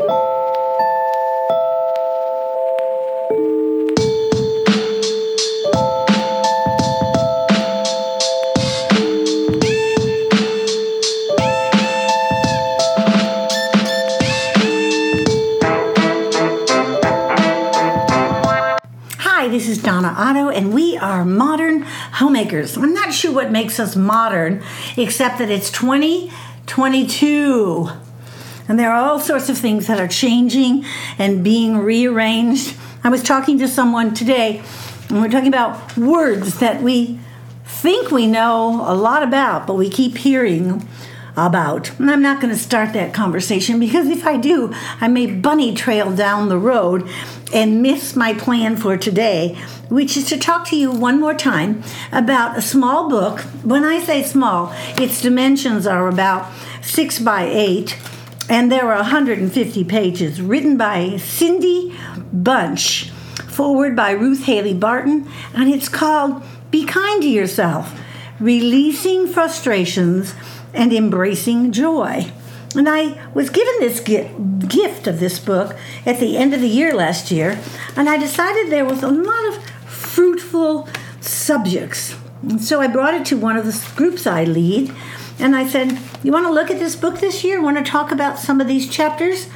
Hi, this is Donna Otto, and we are modern homemakers. I'm not sure what makes us modern, except that it's 2022. And there are all sorts of things that are changing and being rearranged. I was talking to someone today, and we're talking about words that we think we know a lot about, but we keep hearing about. And I'm not going to start that conversation because if I do, I may bunny trail down the road and miss my plan for today, which is to talk to you one more time about a small book. When I say small, its dimensions are about six by eight, and there are 150 pages, written by Cindy Bunch, foreword by Ruth Haley Barton, and it's called Be Kind to Yourself Releasing Frustrations and embracing joy. And I was given this gift of this book at the end of the year last year, and I decided there was a lot of fruitful subjects. And so I brought it to one of the groups I lead, and I said, You want to look at this book this year? Want to talk about some of these chapters?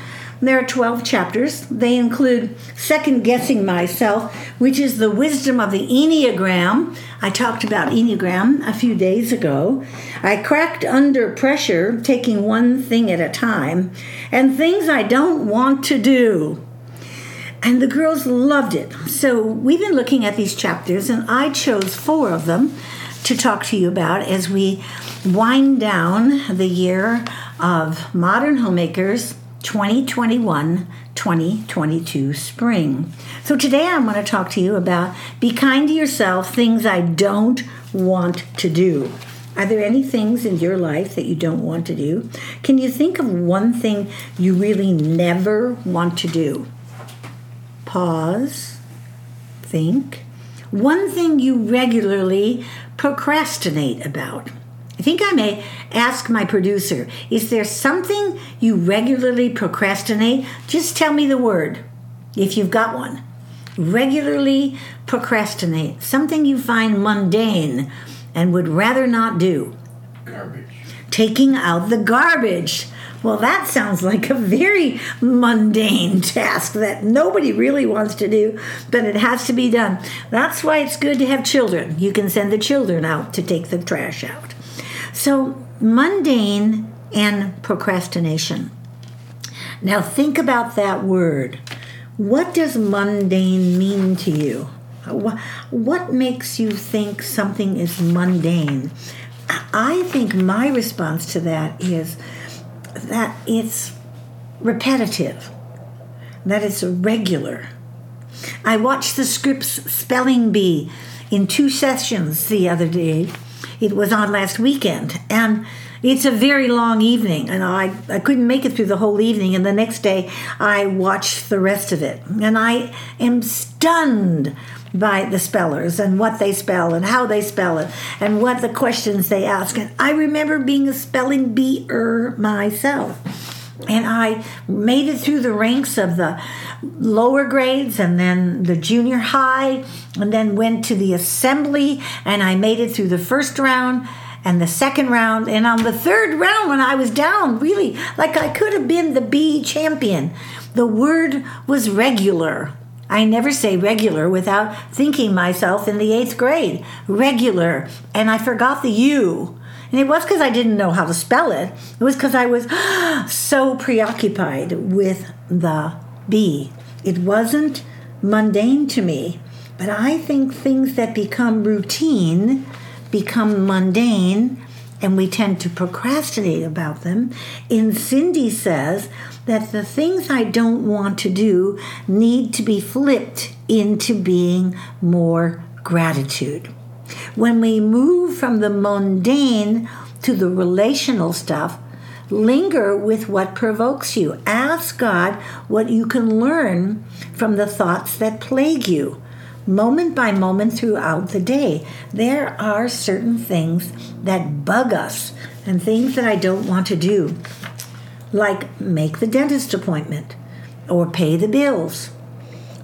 There are 12 chapters. They include Second Guessing Myself, which is the wisdom of the Enneagram. I talked about Enneagram a few days ago. I cracked under pressure, taking one thing at a time, and things I don't want to do. And the girls loved it. So we've been looking at these chapters, and I chose four of them to talk to you about as we wind down the year of modern homemakers 2021 2022 spring. So today I'm going to talk to you about be kind to yourself, things I don't want to do. Are there any things in your life that you don't want to do? Can you think of one thing you really never want to do? Pause, think. One thing you regularly procrastinate about. I think I may ask my producer is there something you regularly procrastinate? Just tell me the word if you've got one. Regularly procrastinate, something you find mundane and would rather not do. Garbage. Taking out the garbage. Well, that sounds like a very mundane task that nobody really wants to do, but it has to be done. That's why it's good to have children. You can send the children out to take the trash out. So, mundane and procrastination. Now, think about that word. What does mundane mean to you? What makes you think something is mundane? I think my response to that is that it's repetitive, that it's regular. I watched the Scripps spelling bee in two sessions the other day. It was on last weekend, and it's a very long evening, and I, I couldn't make it through the whole evening. And the next day, I watched the rest of it, and I am stunned by the spellers and what they spell and how they spell it and what the questions they ask. And I remember being a spelling bee-er myself. And I made it through the ranks of the lower grades and then the junior high, and then went to the assembly, and I made it through the first round and the second round. And on the third round, when I was down, really, like I could have been the bee champion, the word was regular. I never say regular without thinking myself in the eighth grade. Regular. And I forgot the U. And it was because I didn't know how to spell it. It was because I was so preoccupied with the bee. It wasn't mundane to me. But I think things that become routine become mundane and we tend to procrastinate about them. And Cindy says that the things I don't want to do need to be flipped into being more gratitude. When we move from the mundane to the relational stuff, linger with what provokes you. Ask God what you can learn from the thoughts that plague you moment by moment throughout the day. There are certain things that bug us and things that I don't want to do. like make the dentist appointment, or pay the bills,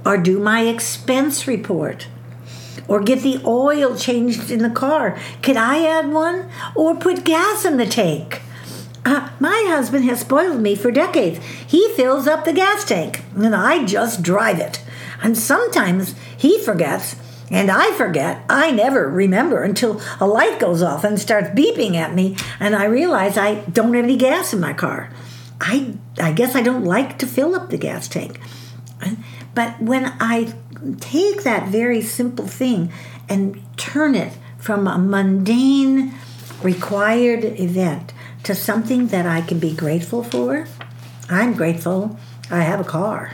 or do my expense report, or get the oil changed in the car. Could I add one? Or put gas in the tank? Uh, my husband has spoiled me for decades. He fills up the gas tank, and I just drive it. And sometimes he forgets, and I forget. I never remember until a light goes off and starts beeping at me, and I realize I don't have any gas in my car. I, I guess I don't like to fill up the gas tank. But when I take that very simple thing and turn it from a mundane, required event to something that I can be grateful for, I'm grateful I have a car.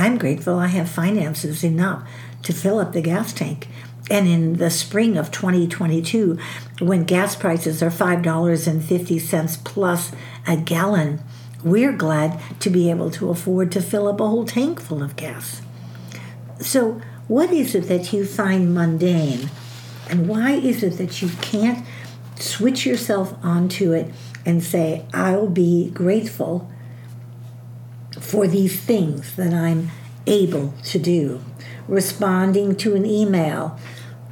I'm grateful I have finances enough to fill up the gas tank. And in the spring of 2022, when gas prices are $5.50 plus a gallon, we're glad to be able to afford to fill up a whole tank full of gas. So, what is it that you find mundane? And why is it that you can't switch yourself onto it and say, I'll be grateful for these things that I'm able to do? Responding to an email,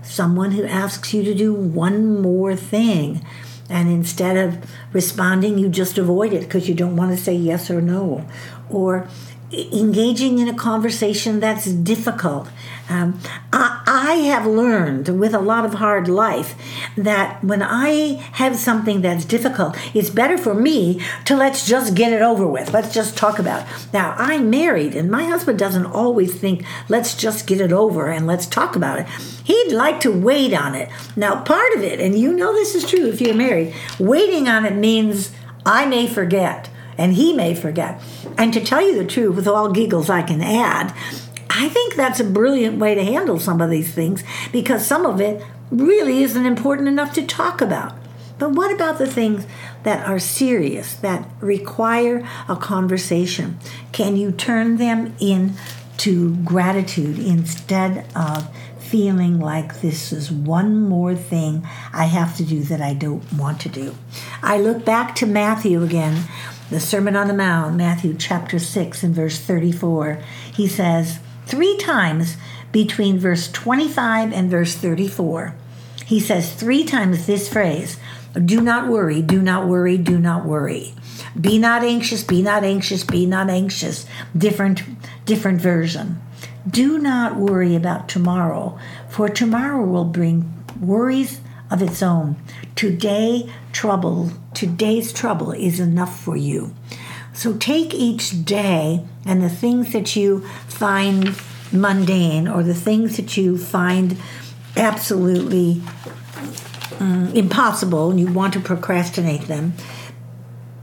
someone who asks you to do one more thing and instead of responding, you just avoid it because you don't want to say yes or no. Or engaging in a conversation that's difficult. Um, I, I, have learned with a lot of hard life that when I have something that's difficult, it's better for me to let's just get it over with. Let's just talk about. It. Now, I'm married, and my husband doesn't always think, let's just get it over and let's talk about it. He'd like to wait on it. Now, part of it, and you know this is true if you're married, waiting on it means I may forget and he may forget. And to tell you the truth, with all giggles I can add, I think that's a brilliant way to handle some of these things because some of it really isn't important enough to talk about. But what about the things that are serious, that require a conversation? Can you turn them into gratitude instead of feeling like this is one more thing I have to do that I don't want to do? I look back to Matthew again the Sermon on the Mount, Matthew chapter 6 and verse 34, he says, three times between verse 25 and verse 34, he says three times this phrase do not worry, do not worry, do not worry. Be not anxious, be not anxious, be not anxious. Different, different version. Do not worry about tomorrow, for tomorrow will bring worries of its own. Today, trouble, today's trouble is enough for you. So take each day and the things that you find mundane or the things that you find absolutely um, impossible and you want to procrastinate them.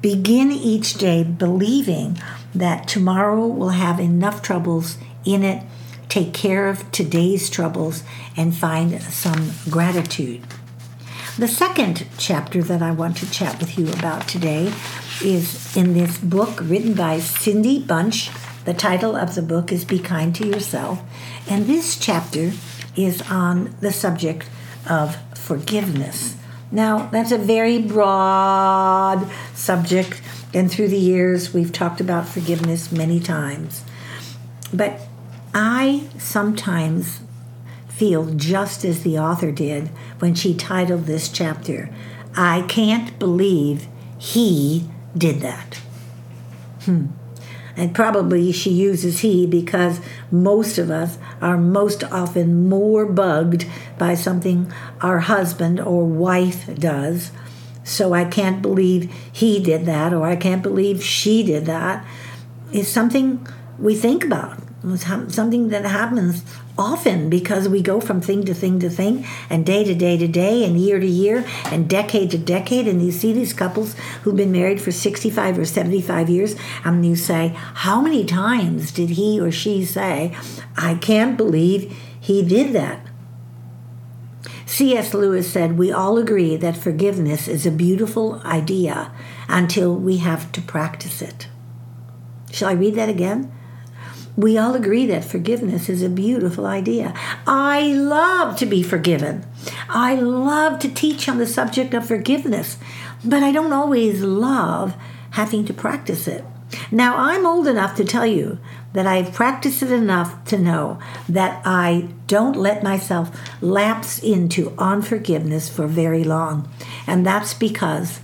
Begin each day believing that tomorrow will have enough troubles in it. Take care of today's troubles and find some gratitude. The second chapter that I want to chat with you about today is in this book written by Cindy Bunch. The title of the book is Be Kind to Yourself. And this chapter is on the subject of forgiveness. Now, that's a very broad subject, and through the years, we've talked about forgiveness many times. But I sometimes feel just as the author did when she titled this chapter, I Can't Believe He Did That. Hmm. And probably she uses he because most of us are most often more bugged by something our husband or wife does. So I can't believe he did that, or I can't believe she did that. It's something we think about. Something that happens often because we go from thing to thing to thing and day to day to day and year to year and decade to decade and you see these couples who've been married for 65 or 75 years and you say how many times did he or she say i can't believe he did that C.S. Lewis said, We all agree that forgiveness is a beautiful idea until we have to practice it. Shall I read that again? We all agree that forgiveness is a beautiful idea. I love to be forgiven. I love to teach on the subject of forgiveness, but I don't always love having to practice it. Now, I'm old enough to tell you that I've practiced it enough to know that I don't let myself lapse into unforgiveness for very long. And that's because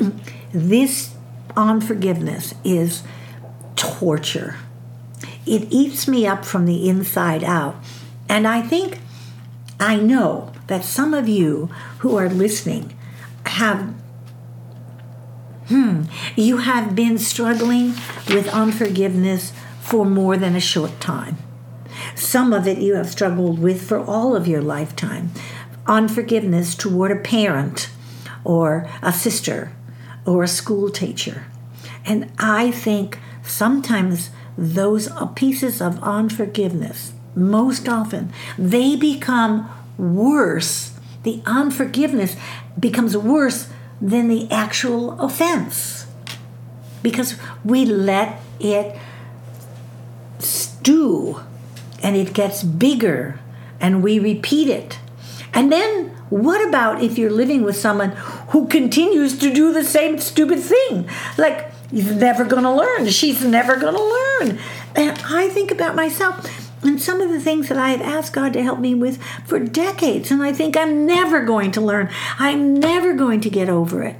this unforgiveness is torture. It eats me up from the inside out. And I think, I know that some of you who are listening have Hmm. You have been struggling with unforgiveness for more than a short time. Some of it you have struggled with for all of your lifetime. Unforgiveness toward a parent or a sister or a school teacher. And I think sometimes those pieces of unforgiveness, most often, they become worse. The unforgiveness becomes worse than the actual offense because we let it stew and it gets bigger and we repeat it. And then what about if you're living with someone who continues to do the same stupid thing? Like, he's never going to learn. She's never going to learn. And I think about myself and some of the things that I have asked God to help me with for decades. And I think I'm never going to learn. I'm never going to get over it.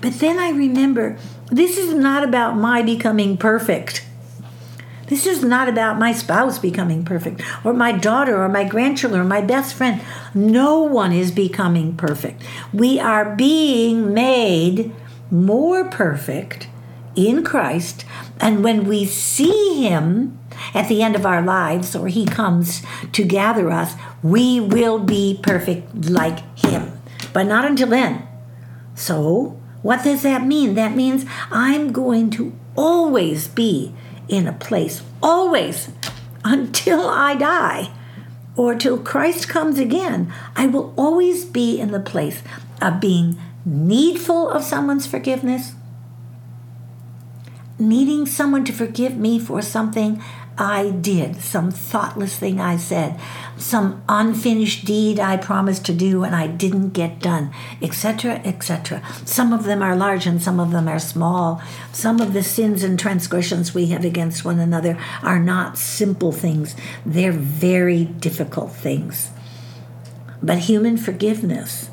But then I remember this is not about my becoming perfect. This is not about my spouse becoming perfect, or my daughter, or my grandchildren, or my best friend. No one is becoming perfect. We are being made more perfect in Christ. And when we see Him at the end of our lives, or He comes to gather us, we will be perfect like Him. But not until then. So, what does that mean? That means I'm going to always be in a place, always, until I die or till Christ comes again. I will always be in the place of being needful of someone's forgiveness, needing someone to forgive me for something I did, some thoughtless thing I said, some unfinished deed I promised to do and I didn't get done, etc., etc. Some of them are large and some of them are small. Some of the sins and transgressions we have against one another are not simple things, they're very difficult things. But human forgiveness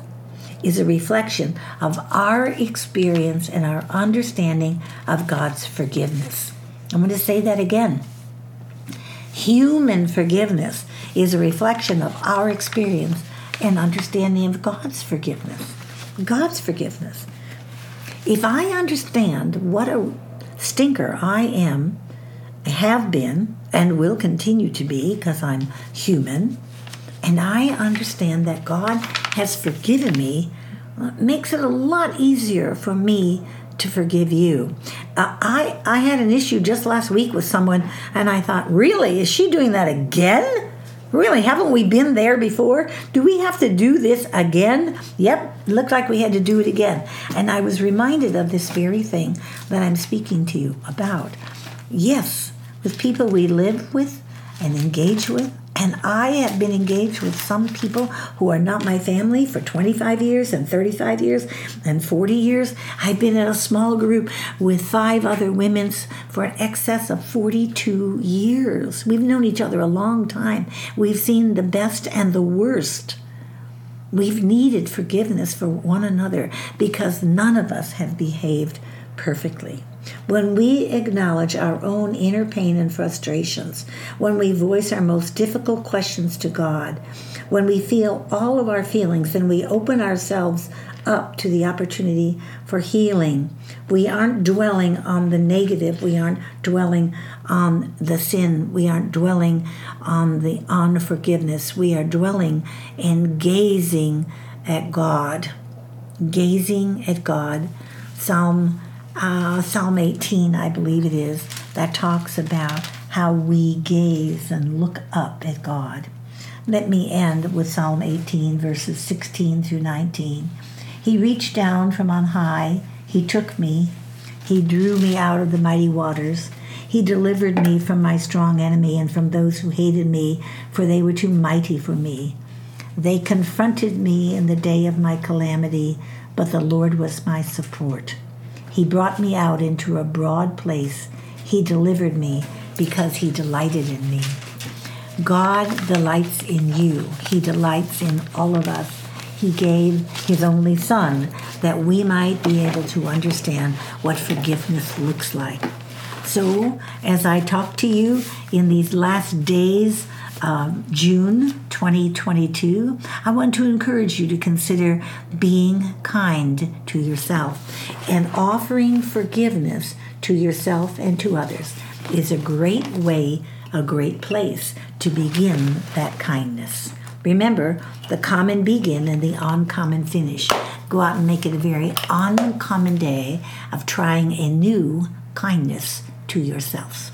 is a reflection of our experience and our understanding of God's forgiveness. I'm going to say that again. Human forgiveness is a reflection of our experience and understanding of God's forgiveness. God's forgiveness. If I understand what a stinker I am, have been, and will continue to be because I'm human, and I understand that God has forgiven me, makes it a lot easier for me to forgive you. Uh, I I had an issue just last week with someone, and I thought, really, is she doing that again? Really, haven't we been there before? Do we have to do this again? Yep, looked like we had to do it again. And I was reminded of this very thing that I'm speaking to you about. Yes, with people we live with and engage with, and I have been engaged with some people who are not my family for 25 years and 35 years and 40 years. I've been in a small group with five other women for an excess of 42 years. We've known each other a long time. We've seen the best and the worst. We've needed forgiveness for one another because none of us have behaved perfectly. When we acknowledge our own inner pain and frustrations, when we voice our most difficult questions to God, when we feel all of our feelings and we open ourselves up to the opportunity for healing, we aren't dwelling on the negative, we aren't dwelling on the sin, we aren't dwelling on the unforgiveness, we are dwelling and gazing at God. Gazing at God. Psalm uh, Psalm 18, I believe it is, that talks about how we gaze and look up at God. Let me end with Psalm 18, verses 16 through 19. He reached down from on high, He took me, He drew me out of the mighty waters. He delivered me from my strong enemy and from those who hated me, for they were too mighty for me. They confronted me in the day of my calamity, but the Lord was my support. He brought me out into a broad place. He delivered me because he delighted in me. God delights in you. He delights in all of us. He gave his only Son that we might be able to understand what forgiveness looks like. So, as I talk to you in these last days of June 2022, I want to encourage you to consider being kind to yourself and offering forgiveness to yourself and to others is a great way, a great place to begin that kindness. Remember, the common begin and the uncommon finish. Go out and make it a very uncommon day of trying a new kindness to yourselves.